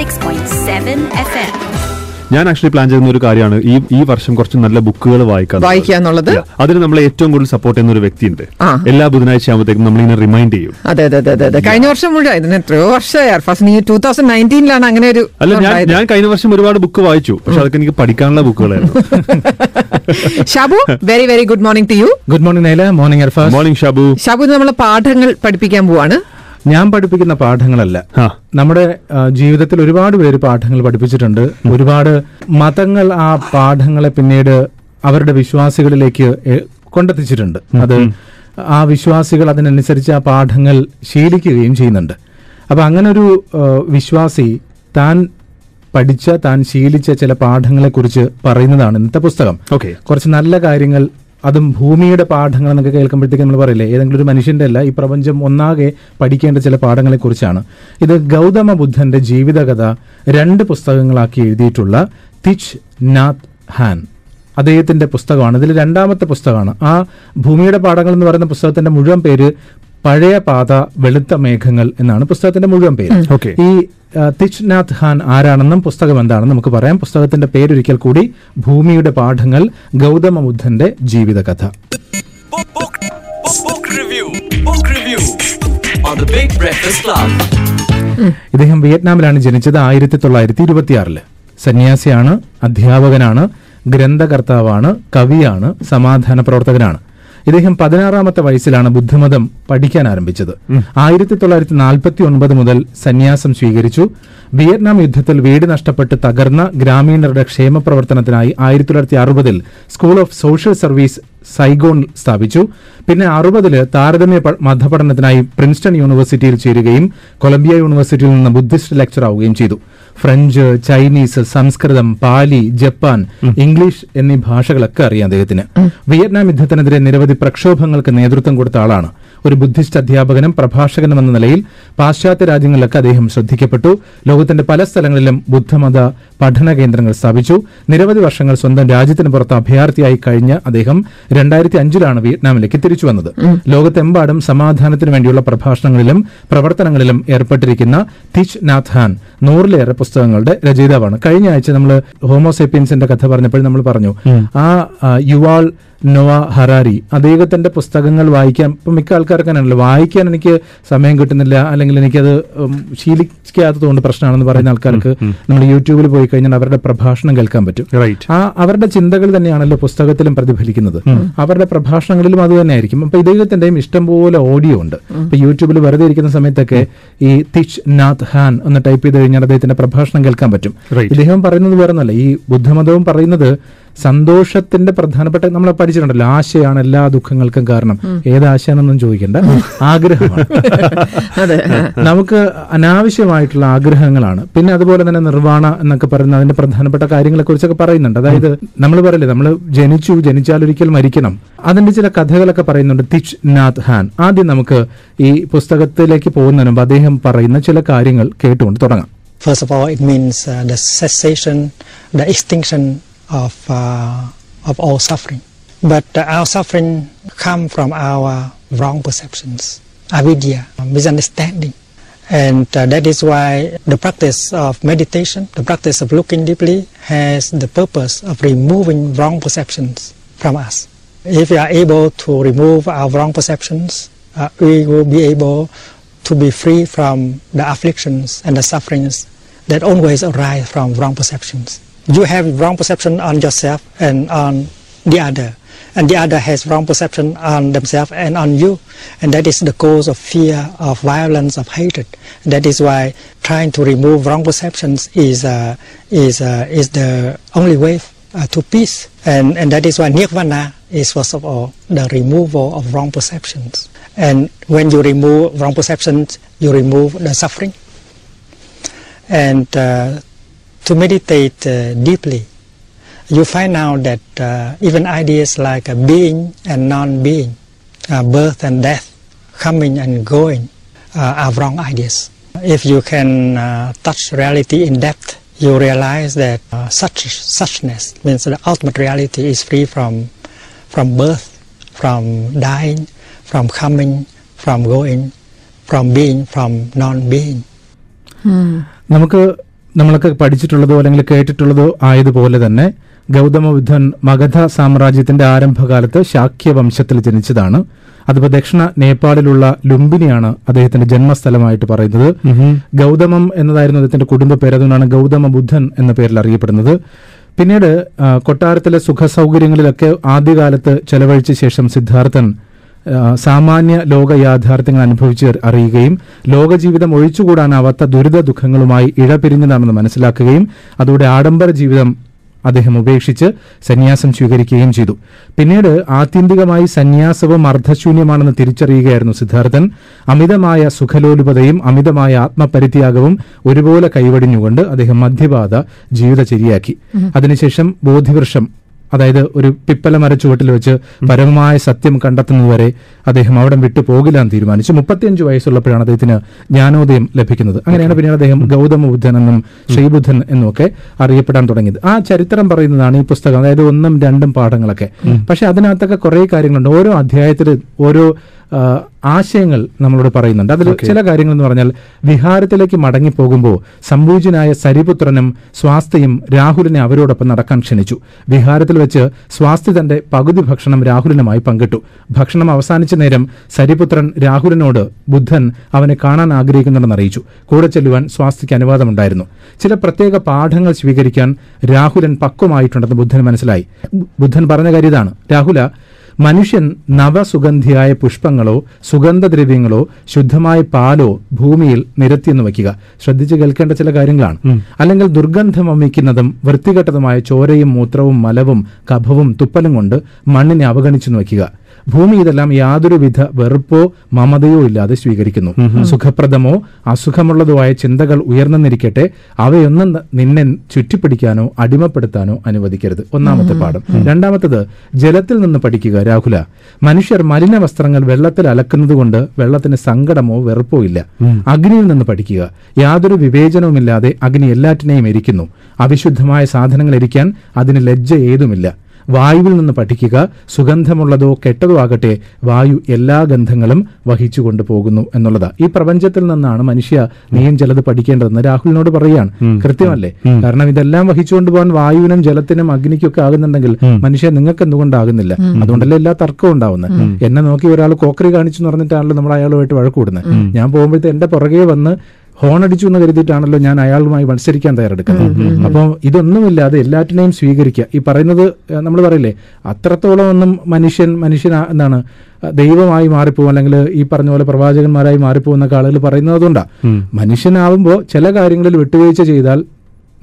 106.7 FM. ഞാൻ actually plan ചെയ്യുന്ന ഒരു കാര്യമാണ് ഈ ഈ വർഷം കുറച്ച് നല്ല ബുക്കുകൾ വായിക്കാൻ വായിക്കുക എന്നുള്ളത്? അതിന് നമ്മൾ ഏറ്റവും കൂടുതൽ സപ്പോർട്ട് ചെയ്യുന്ന ഒരു വ്യക്തിയുണ്ട്. എല്ലാ ബുധനാഴ്ച ആകുമ്പോഴത്തേക്കും നമ്മൾ റിമൈൻഡ് ചെയ്യും. അതെ അതെ അതെ അതെ കഴിഞ്ഞ വർഷം മുഴുവൻ ഇതിന് എത്രയോ വർഷമായി ടൂ തൗസൻഡ് നയന്റീനിലാണ് അങ്ങനെ ഒരു അല്ല ഞാൻ ഞാൻ കഴിഞ്ഞ വർഷം ഒരുപാട് ബുക്ക് വായിച്ചു. പക്ഷെ അതൊക്കെ എനിക്ക് പഠിക്കാനുള്ള ബുക്കുകളായിരുന്നു. Shabu very very good morning to you good morning Naila morning morning Shabu Shabu നമ്മൾ നമ്മളെ പാഠങ്ങൾ പഠിപ്പിക്കാൻ പോവാണ്. ഞാൻ പഠിപ്പിക്കുന്ന പാഠങ്ങളല്ല. നമ്മുടെ ജീവിതത്തിൽ ഒരുപാട് പേര് പാഠങ്ങൾ പഠിപ്പിച്ചിട്ടുണ്ട്. ഒരുപാട് മതങ്ങൾ ആ പാഠങ്ങളെ പിന്നീട് അവരുടെ വിശ്വാസികളിലേക്ക് കൊണ്ടെത്തിച്ചിട്ടുണ്ട്. അത് ആ വിശ്വാസികൾ അതിനനുസരിച്ച് ആ പാഠങ്ങൾ ശീലിക്കുകയും ചെയ്യുന്നുണ്ട്. അപ്പൊ അങ്ങനെ ഒരു വിശ്വാസി താൻ പഠിച്ച താൻ ശീലിച്ച ചില പാഠങ്ങളെ കുറിച്ച് പറയുന്നതാണ് ഇന്നത്തെ പുസ്തകം. ഓക്കെ. കുറച്ച് നല്ല കാര്യങ്ങൾ അതും ഭൂമിയുടെ പാഠങ്ങൾ എന്നൊക്കെ കേൾക്കുമ്പോഴത്തേക്ക് നമ്മൾ പറയില്ലേ ഏതെങ്കിലും ഒരു മനുഷ്യന്റെ അല്ല ഈ പ്രപഞ്ചം ഒന്നാകെ പഠിക്കേണ്ട ചില പാഠങ്ങളെക്കുറിച്ചാണ് ഇത് ഗൗതമ ബുദ്ധന്റെ ജീവിതകഥ രണ്ട് പുസ്തകങ്ങളാക്കി എഴുതിയിട്ടുള്ള തിച്ച് നാഥ് ഹാൻ. അദ്ദേഹത്തിന്റെ പുസ്തകമാണ്. ഇതിൽ രണ്ടാമത്തെ പുസ്തകമാണ്. ആ ഭൂമിയുടെ പാഠങ്ങൾ എന്ന് പറയുന്ന പുസ്തകത്തിന്റെ മുഴുവൻ പേര് പഴയ പാത വെളുത്ത മേഘങ്ങൾ എന്നാണ് പുസ്തകത്തിന്റെ മുഴുവൻ പേര്. Okay. ഈ ആ, തിച്ച് നാഥ് ഖാൻ ആരാണെന്നും പുസ്തകം എന്താണെന്നും നമുക്ക് പറയാം. പുസ്തകത്തിന്റെ പേരൊരിക്കൽ കൂടി ഭൂമിയുടെ പാഠങ്ങൾ ഗൗതമ ബുദ്ധന്റെ ജീവിതകഥ. ഇദ്ദേഹം വിയറ്റ്നാമിലാണ് ജനിച്ചത് ആയിരത്തി തൊള്ളായിരത്തി ഇരുപത്തിയാറിൽ. സന്യാസിയാണ് അധ്യാപകനാണ് ഗ്രന്ഥകർത്താവാണ് കവിയാണ് സമാധാന പ്രവർത്തകനാണ്. ഇദ്ദേഹം പതിനാറാമത്തെ വയസ്സിലാണ് ബുദ്ധമതം പഠിക്കാൻ ആരംഭിച്ചത് ആയിരത്തി തൊള്ളായിരത്തി നാൽപ്പത്തി ഒൻപത് മുതൽ സന്യാസം സ്വീകരിച്ചു. വിയറ്റ്നാം യുദ്ധത്തിൽ വീട് നഷ്ടപ്പെട്ട് തകർന്ന ഗ്രാമീണരുടെ ക്ഷേമപ്രവർത്തനത്തിനായി ആയിരത്തി തൊള്ളായിരത്തി അറുപതിൽ school of social service Saigon സ്ഥാപിച്ചു. പിന്നെ അറുപതിൽ താരതമ്യ മതപഠനത്തിനായി പ്രിൻസ്റ്റൺ യൂണിവേഴ്സിറ്റിയിൽ ചേരുകയും കൊളംബിയ യൂണിവേഴ്സിറ്റിയിൽ നിന്ന് ബുദ്ധിസ്റ്റ് ലെക്ചർ ആവുകയും ചെയ്തു. ഫ്രഞ്ച് ചൈനീസ് സംസ്കൃതം പാലി ജപ്പാൻ ഇംഗ്ലീഷ് എന്നീ ഭാഷകളൊക്കെ അറിയാം അദ്ദേഹത്തിന്. വിയറ്റ്നാം യുദ്ധത്തിനെതിരെ നിരവധി പ്രക്ഷോഭങ്ങൾക്ക് നേതൃത്വം കൊടുത്ത ആളാണ്. ഒരു ബുദ്ധിസ്റ്റ് അധ്യാപകനും പ്രഭാഷകനും എന്ന നിലയിൽ പാശ്ചാത്യ രാജ്യങ്ങളിലൊക്കെ അദ്ദേഹം ശ്രദ്ധിക്കപ്പെട്ടു. ലോകത്തിന്റെ പല സ്ഥലങ്ങളിലും ബുദ്ധമത പഠന കേന്ദ്രങ്ങൾ സ്ഥാപിച്ചു. നിരവധി വർഷങ്ങൾ സ്വന്തം രാജ്യത്തിന് പുറത്ത് അഭയാർത്ഥിയായി കഴിഞ്ഞ അദ്ദേഹം രണ്ടായിരത്തി അഞ്ചിലാണ് വിയറ്റ്നാമിലേക്ക് തിരിച്ചു വന്നത്. ലോകത്തെമ്പാടും സമാധാനത്തിന് വേണ്ടിയുള്ള പ്രഭാഷണങ്ങളിലും പ്രവർത്തനങ്ങളിലും ഏർപ്പെട്ടിരിക്കുന്ന തിച്ച് നാഥാൻ നൂറിലേറെ പുസ്തകങ്ങളുടെ രചയിതാവാണ്. കഴിഞ്ഞ ആഴ്ച നമ്മൾ ഹോമോസെപ്പിയൻസിന്റെ കഥ പറഞ്ഞപ്പോൾ നമ്മൾ പറഞ്ഞു ആ, യുവാൾ നോവ ഹറാരി അദ്ദേഹത്തിന്റെ പുസ്തകങ്ങൾ വായിക്കാൻ ഇപ്പൊ മിക്ക ആൾക്കാർക്ക് അങ്ങനെയാണല്ലോ വായിക്കാൻ എനിക്ക് സമയം കിട്ടുന്നില്ല അല്ലെങ്കിൽ എനിക്കത് ശീലിക്കാത്തതുകൊണ്ട് പ്രശ്നമാണെന്ന് പറയുന്ന ആൾക്കാർക്ക് നമ്മൾ യൂട്യൂബിൽ പോയി കഴിഞ്ഞാൽ അവരുടെ പ്രഭാഷണം കേൾക്കാൻ പറ്റും. ആ അവരുടെ ചിന്തകൾ തന്നെയാണല്ലോ പുസ്തകത്തിലും പ്രതിഫലിക്കുന്നത്. അവരുടെ പ്രഭാഷണങ്ങളിലും അത് തന്നെയായിരിക്കും. അപ്പൊ ഇദ്ദേഹത്തിന്റെയും ഇഷ്ടംപോലെ ഓഡിയോ ഉണ്ട്. ഇപ്പൊ യൂട്യൂബിൽ വെറുതെ ഇരിക്കുന്ന സമയത്തൊക്കെ ഈ തിച്ച് നാഥ് ഹാൻ എന്ന് ടൈപ്പ് ചെയ്ത് കഴിഞ്ഞാൽ അദ്ദേഹത്തിന്റെ പ്രഭാഷണം കേൾക്കാൻ പറ്റും. ഇദ്ദേഹം പറയുന്നത് വേറെ ഈ ബുദ്ധമതവും പറയുന്നത് സന്തോഷത്തിന്റെ പ്രധാനപ്പെട്ട നമ്മൾ പഠിച്ചിട്ടുണ്ടല്ലോ ആശയാണ് എല്ലാ ദുഃഖങ്ങൾക്കും കാരണം. ഏത് ആശയാണെന്നും ചോദിക്കേണ്ട ആഗ്രഹമാണ്. അതെ. നമുക്ക് അനാവശ്യമായിട്ടുള്ള ആഗ്രഹങ്ങളാണ്. പിന്നെ അതുപോലെ തന്നെ നിർവാണ എന്നൊക്കെ പറയുന്ന അതിന്റെ പ്രധാനപ്പെട്ട കാര്യങ്ങളെ കുറിച്ചൊക്കെ പറയുന്നുണ്ട്. അതായത് നമ്മൾ പറയില്ലേ നമ്മൾ ജനിച്ചു ജനിച്ചാൽ ഒരിക്കൽ മരിക്കണം. അതിന്റെ ചില കഥകളൊക്കെ പറയുന്നുണ്ട് തിച്ച് നാഥ് ഹാൻ. ആദ്യം നമുക്ക് ഈ പുസ്തകത്തിലേക്ക് പോകുന്നതിന് മുമ്പ് അദ്ദേഹം പറയുന്ന ചില കാര്യങ്ങൾ കേട്ടുകൊണ്ട് തുടങ്ങാം. First of all, it means the cessation the the extinction of uh, of all suffering. But uh, our suffering come from our wrong perceptions, avidya, misunderstanding, and uh, that is why the practice of meditation, the practice of looking deeply, has the purpose of removing wrong perceptions from us. If we are able to remove our wrong perceptions, uh, we will be able to be free from the afflictions and the sufferings that always arise from wrong perceptions. You have wrong perception on yourself and on the other, and the other has wrong perception on themselves and on you, and that is the cause of fear, of violence, of hatred. That is why trying to remove wrong perceptions is uh, is uh, is the only way uh, to peace, and and that is why nirvana is first of all the removal of wrong perceptions. And when you remove wrong perceptions, you remove the suffering. And uh, to meditate uh, deeply, you find out that uh, even ideas like uh, being and non-being, uh, birth and death, coming and going, uh, are wrong ideas. If you can uh, touch reality in depth, you realize that uh, such suchness means the ultimate reality is free from from birth, from dying, from coming, from going, from being, from non-being. നമുക്ക് നമ്മളൊക്കെ പഠിച്ചിട്ടുള്ളതോ അല്ലെങ്കിൽ കേട്ടിട്ടുള്ളതോ ആയതുപോലെ തന്നെ ഗൗതമ ബുദ്ധൻ മഗധ സാമ്രാജ്യത്തിന്റെ ആരംഭകാലത്ത് ശാക്യ വംശത്തിൽ ജനിച്ചതാണ്. അതിപ്പോ ദക്ഷിണ നേപ്പാളിലുള്ള ലുംബിനിയാണ് അദ്ദേഹത്തിന്റെ ജന്മസ്ഥലമായിട്ട് പറയുന്നത്. ഗൗതമം എന്നതായിരുന്നു അദ്ദേഹത്തിന്റെ കുടുംബ പേര്. അതുകൊണ്ടാണ് ഗൗതമ ബുദ്ധൻ എന്ന പേരിൽ അറിയപ്പെടുന്നത്. പിന്നീട് കൊട്ടാരത്തിലെ സുഖ സൗകര്യങ്ങളിലൊക്കെ ആദ്യകാലത്ത് ചെലവഴിച്ച ശേഷം സിദ്ധാർത്ഥൻ സാമാന്യ ലോക യാഥാർത്ഥ്യങ്ങൾ അനുഭവിച്ച് അറിയുകയും ലോകജീവിതം ഒഴിച്ചുകൂടാനാവാത്ത ദുരിത ദുഃഖങ്ങളുമായി ഇഴപിരിഞ്ഞതാണെന്ന് മനസ്സിലാക്കുകയും അതോടെ ആഡംബര ജീവിതം അദ്ദേഹം ഉപേക്ഷിച്ച് സന്യാസം സ്വീകരിക്കുകയും ചെയ്തു. പിന്നീട് ആത്യന്തികമായി സന്യാസവും അർദ്ധശൂന്യമാണെന്ന് തിരിച്ചറിയുകയായിരുന്നു സിദ്ധാർത്ഥൻ. അമിതമായ സുഖലോലുപതയും അമിതമായ ആത്മപരിത്യാഗവും ഒരുപോലെ കൈവടിഞ്ഞുകൊണ്ട് അദ്ദേഹം മധ്യപാത ജീവിതചര്യയാക്കി. അതിനുശേഷം ബോധിവൃക്ഷം അതായത് ഒരു പിപ്പല മരച്ചുവട്ടിൽ വെച്ച് പരമമായ സത്യം കണ്ടെത്തുന്നതുവരെ അദ്ദേഹം അവിടെ വിട്ടു പോകില്ല എന്ന് തീരുമാനിച്ചു. മുപ്പത്തിയഞ്ച് വയസ്സുള്ളപ്പോഴാണ് അദ്ദേഹത്തിന് ജ്ഞാനോദയം ലഭിക്കുന്നത്. അങ്ങനെയാണ് പിന്നീട് അദ്ദേഹം ഗൗതമ ബുദ്ധൻ എന്നും ശ്രീബുദ്ധൻ എന്നും ഒക്കെ അറിയപ്പെടാൻ തുടങ്ങിയത്. ആ ചരിത്രം പറയുന്നതാണ് ഈ പുസ്തകം അതായത് ഒന്നും രണ്ടും പാഠങ്ങളൊക്കെ. പക്ഷെ അതിനകത്തൊക്കെ കുറെ കാര്യങ്ങളുണ്ട്. ഓരോ അധ്യായത്തിൽ ഓരോ ആശയങ്ങൾ നമ്മളോട് പറയുന്നുണ്ട്. അതിൽ ചില കാര്യങ്ങൾ എന്ന് പറഞ്ഞാൽ വിഹാരത്തിലേക്ക് മടങ്ങിപ്പോകുമ്പോൾ സംഭൂജനായ സരിപുത്രനും സ്വാസ്ഥയും രാഹുലിനെ അവരോടൊപ്പം നടക്കാൻ ക്ഷണിച്ചു. വിഹാരത്തിൽ വെച്ച് സ്വാസ്തി തന്റെ പകുതി ഭക്ഷണം രാഹുലിനുമായി പങ്കിട്ടു. ഭക്ഷണം അവസാനിച്ച നേരം സരിപുത്രൻ രാഹുലിനോട് ബുദ്ധൻ അവനെ കാണാൻ ആഗ്രഹിക്കുന്നുണ്ടെന്ന് അറിയിച്ചു. കൂടെ ചെല്ലുവാൻ സ്വാസ്തിക്ക് അനുവാദമുണ്ടായിരുന്നു. ചില പ്രത്യേക പാഠങ്ങൾ സ്വീകരിക്കാൻ രാഹുലൻ പക്വമായിട്ടുണ്ടെന്ന് ബുദ്ധൻ മനസ്സിലായി. ബുദ്ധൻ പറഞ്ഞ കാര്യം ഇതാണ്. രാഹുല മനുഷ്യൻ നവസുഗന്ധിയായ പുഷ്പങ്ങളോ സുഗന്ധദ്രവ്യങ്ങളോ ശുദ്ധമായ പാലോ ഭൂമിയിൽ നിരത്തിയെന്ന് വയ്ക്കുക. ശ്രദ്ധിച്ച് കേൾക്കേണ്ട ചില കാര്യങ്ങളാണ്. അല്ലെങ്കിൽ ദുർഗന്ധം വമിക്കുന്നതും വൃത്തികെട്ടതുമായ ചോരയും മൂത്രവും മലവും കഭവും തുപ്പലും കൊണ്ട് മണ്ണിനെ അവഗണിച്ചെന്ന് വയ്ക്കുക. ഭൂമി ഇതെല്ലാം യാതൊരുവിധ വെറുപ്പോ മമതയോ ഇല്ലാതെ സ്വീകരിക്കുന്നു. സുഖപ്രദമോ അസുഖമുള്ളതോ ആയ ചിന്തകൾ ഉയർന്നെന്നിരിക്കട്ടെ അവയൊന്നും നിന്നെ ചുറ്റിപ്പിടിക്കാനോ അടിമപ്പെടുത്താനോ അനുവദിക്കരുത്. ഒന്നാമത്തെ പാഠം. രണ്ടാമത്തത് ജലത്തിൽ നിന്ന് പഠിക്കുക. രാഹുല. മനുഷ്യർ മലിന വസ്ത്രങ്ങൾ വെള്ളത്തിൽ അലക്കുന്നത് വെള്ളത്തിന് സങ്കടമോ വെറുപ്പോ ഇല്ല. അഗ്നിയിൽ നിന്ന് പഠിക്കുക. യാതൊരു വിവേചനവുമില്ലാതെ അഗ്നി എല്ലാറ്റിനെയും എരിക്കുന്നു. അവിശുദ്ധമായ സാധനങ്ങൾ എരിക്കാൻ അതിന് ലജ്ജ ഏതുമില്ല. വായുവിൽ നിന്ന് പഠിക്കുക സുഗന്ധമുള്ളതോ കെട്ടതോ ആകട്ടെ വായു എല്ലാ ഗന്ധങ്ങളും വഹിച്ചുകൊണ്ട് പോകുന്നു എന്നുള്ളതാ. ഈ പ്രപഞ്ചത്തിൽ നിന്നാണ് മനുഷ്യ നീയും ചിലത് പഠിക്കേണ്ടതെന്ന് രാഹുലിനോട് പറയുകയാണ്. കൃത്യമല്ലേ? കാരണം ഇതെല്ലാം വഹിച്ചുകൊണ്ട് പോകാൻ വായുവിനും ജലത്തിനും അഗ്നിക്കൊക്കെ ആകുന്നുണ്ടെങ്കിൽ മനുഷ്യ നിങ്ങൾക്ക് എന്തുകൊണ്ടാകുന്നില്ല? അതുകൊണ്ടല്ലേ എല്ലാ തർക്കവും ഉണ്ടാവുന്നത് എന്നെ നോക്കി ഒരാൾ കോക്കറി കാണിച്ചു എന്ന് പറഞ്ഞിട്ടാണല്ലോ നമ്മൾ അയാളുമായിട്ട് വഴക്കൂടുന്നത് ഞാൻ പോകുമ്പോഴത്തെ എന്റെ പുറകെ വന്ന് ഹോൺ അടിച്ചു എന്ന് കരുതിയിട്ടാണല്ലോ ഞാൻ അയാളുമായി മത്സരിക്കാൻ തയ്യാറെടുക്കുന്നത്. അപ്പോൾ ഇതൊന്നുമില്ലാതെ എല്ലാറ്റിനെയും സ്വീകരിക്കുക. ഈ പറയുന്നത് നമ്മൾ പറയില്ലേ അത്രത്തോളം ഒന്നും മനുഷ്യൻ മനുഷ്യൻ എന്താണ് ദൈവമായി മാറിപ്പോകും അല്ലെങ്കിൽ ഈ പറഞ്ഞ പോലെ പ്രവാചകന്മാരായി മാറിപ്പോകുന്നൊക്കെ ആളുകൾ പറയുന്നത് അതുകൊണ്ടാണ് മനുഷ്യനാവുമ്പോൾ ചില കാര്യങ്ങളിൽ വിട്ടുവീഴ്ച ചെയ്താൽ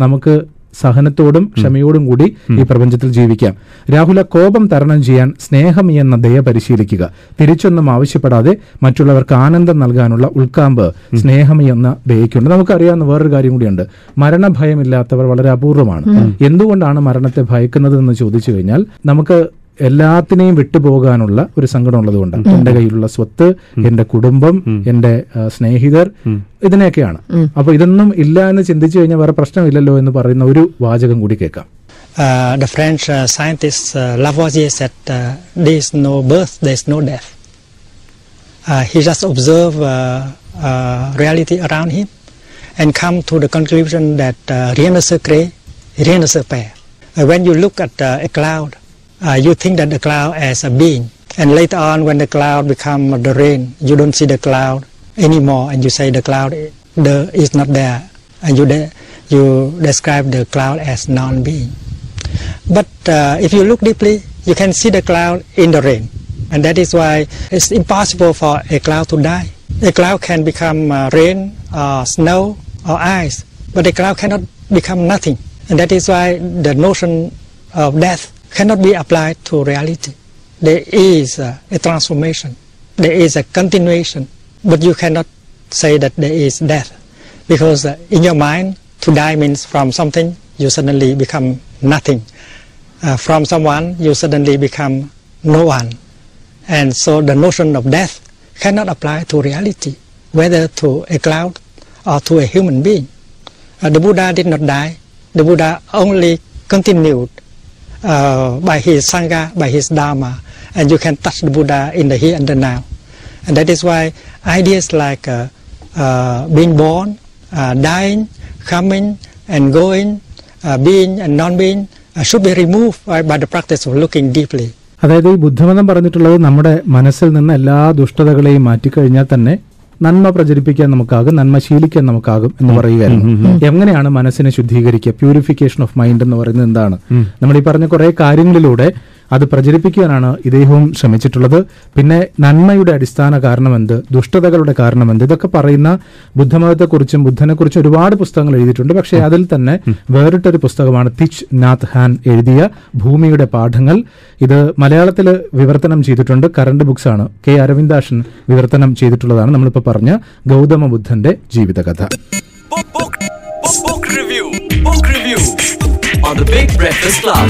നമുക്ക് സഹനത്തോടും ക്ഷമയോടും കൂടി ഈ പ്രപഞ്ചത്തിൽ ജീവിക്കാം. രാഹുല കോപം തരണം ചെയ്യാൻ സ്നേഹം എന്ന ദയ പരിശീലിക്കുക. തിരിച്ചൊന്നും ആവശ്യപ്പെടാതെ മറ്റുള്ളവർക്ക് ആനന്ദം നൽകാനുള്ള ഉൾക്കാമ്പ് സ്നേഹം എന്ന ദയക്കുണ്ട് നമുക്കറിയാവുന്ന വേറൊരു കാര്യം കൂടിയുണ്ട്. മരണഭയമില്ലാത്തവർ വളരെ അപൂർവമാണ്. എന്തുകൊണ്ടാണ് മരണത്തെ ഭയക്കുന്നത് എന്ന് ചോദിച്ചു കഴിഞ്ഞാൽ നമുക്ക് എല്ലാത്തിനെയും വിട്ടുപോകാനുള്ള ഒരു സങ്കടം ഉള്ളതുകൊണ്ട് എന്റെ കയ്യിലുള്ള സ്വത്ത് എന്റെ കുടുംബം എന്റെ സ്നേഹിതർ ഇതിനെയൊക്കെയാണ് അപ്പൊ ഇതൊന്നും ഇല്ല എന്ന് ചിന്തിച്ചു കഴിഞ്ഞാൽ വേറെ പ്രശ്നമില്ലല്ലോ എന്ന് പറയുന്ന ഒരു വാചകം കൂടി കേൾക്കാം Uh, the French uh, scientist uh, Lavoisier said uh, there is no birth, there is no death. Uh, he just observed uh, uh, reality around him and come to the conclusion that uh, rien ne se crée, rien ne se perd. Uh, when you look at uh, a cloud, uh, you think that the cloud as a being. And later on, when the cloud become the rain, you don't see the cloud anymore, and you say the cloud the, is not there, and you de- you describe the cloud as non-being. But uh, if you look deeply, you can see the cloud in the rain. And that is why it's impossible for a cloud to die. A cloud can become uh, rain, or snow, or ice, but a cloud cannot become nothing. And that is why the notion of death cannot be applied to reality. There is uh, a transformation, there is a continuation, but you cannot say that there is death. Because uh, in your mind, to die means from something, you suddenly become nothing. Uh, from someone, you suddenly become no one. And so the notion of death cannot apply to reality, whether to a cloud or to a human being. Uh, the Buddha did not die. The Buddha only continued uh, by his Sangha, by his Dharma, and you can touch the Buddha in the here and the now. And that is why ideas like uh, uh, being born, uh, dying, coming, and going, uh, being and non-being uh, should be removed uh, by the practice of looking deeply. അതായത് ഈ ബുദ്ധമതം പറഞ്ഞിട്ടുള്ളത് നമ്മുടെ മനസ്സിൽ നിന്ന് എല്ലാ ദുഷ്ടതകളെയും മാറ്റിക്കഴിഞ്ഞാൽ തന്നെ നന്മ പ്രചരിപ്പിക്കാൻ നമുക്കാകും നന്മ ശീലിക്കാൻ നമുക്കാകും എന്ന് പറയുകയായിരുന്നു. എങ്ങനെയാണ് മനസ്സിനെ ശുദ്ധീകരിക്കുക? പ്യൂരിഫിക്കേഷൻ ഓഫ് മൈൻഡ് എന്ന് പറയുന്നത് എന്താണ്? നമ്മൾ ഈ പറഞ്ഞ കുറെ കാര്യങ്ങളിലൂടെ അത് പ്രചരിപ്പിക്കാനാണ് ഇദ്ദേഹവും ശ്രമിച്ചിട്ടുള്ളത്. പിന്നെ നന്മയുടെ അടിസ്ഥാന കാരണമെന്ത്? ദുഷ്ടതകളുടെ കാരണമെന്ത്? ഇതൊക്കെ പറയുന്ന ബുദ്ധമതത്തെക്കുറിച്ചും ബുദ്ധനെക്കുറിച്ചും ഒരുപാട് പുസ്തകങ്ങൾ എഴുതിയിട്ടുണ്ട്. പക്ഷേ അതിൽ തന്നെ വേറിട്ടൊരു പുസ്തകമാണ് തിച്ച് നാഥ് ഹാൻ എഴുതിയ ഭൂമിയുടെ പാഠങ്ങൾ. ഇത് മലയാളത്തിൽ വിവർത്തനം ചെയ്തിട്ടുണ്ട്. കറണ്ട് ബുക്സ് ആണ് കെ അരവിന്ദാഷൻ വിവർത്തനം ചെയ്തിട്ടുള്ളതാണ് നമ്മളിപ്പോൾ പറഞ്ഞ ഗൗതമ ബുദ്ധന്റെ ജീവിതകഥ. Book, book, book, book review. Book review. On the Big Breakfast Club.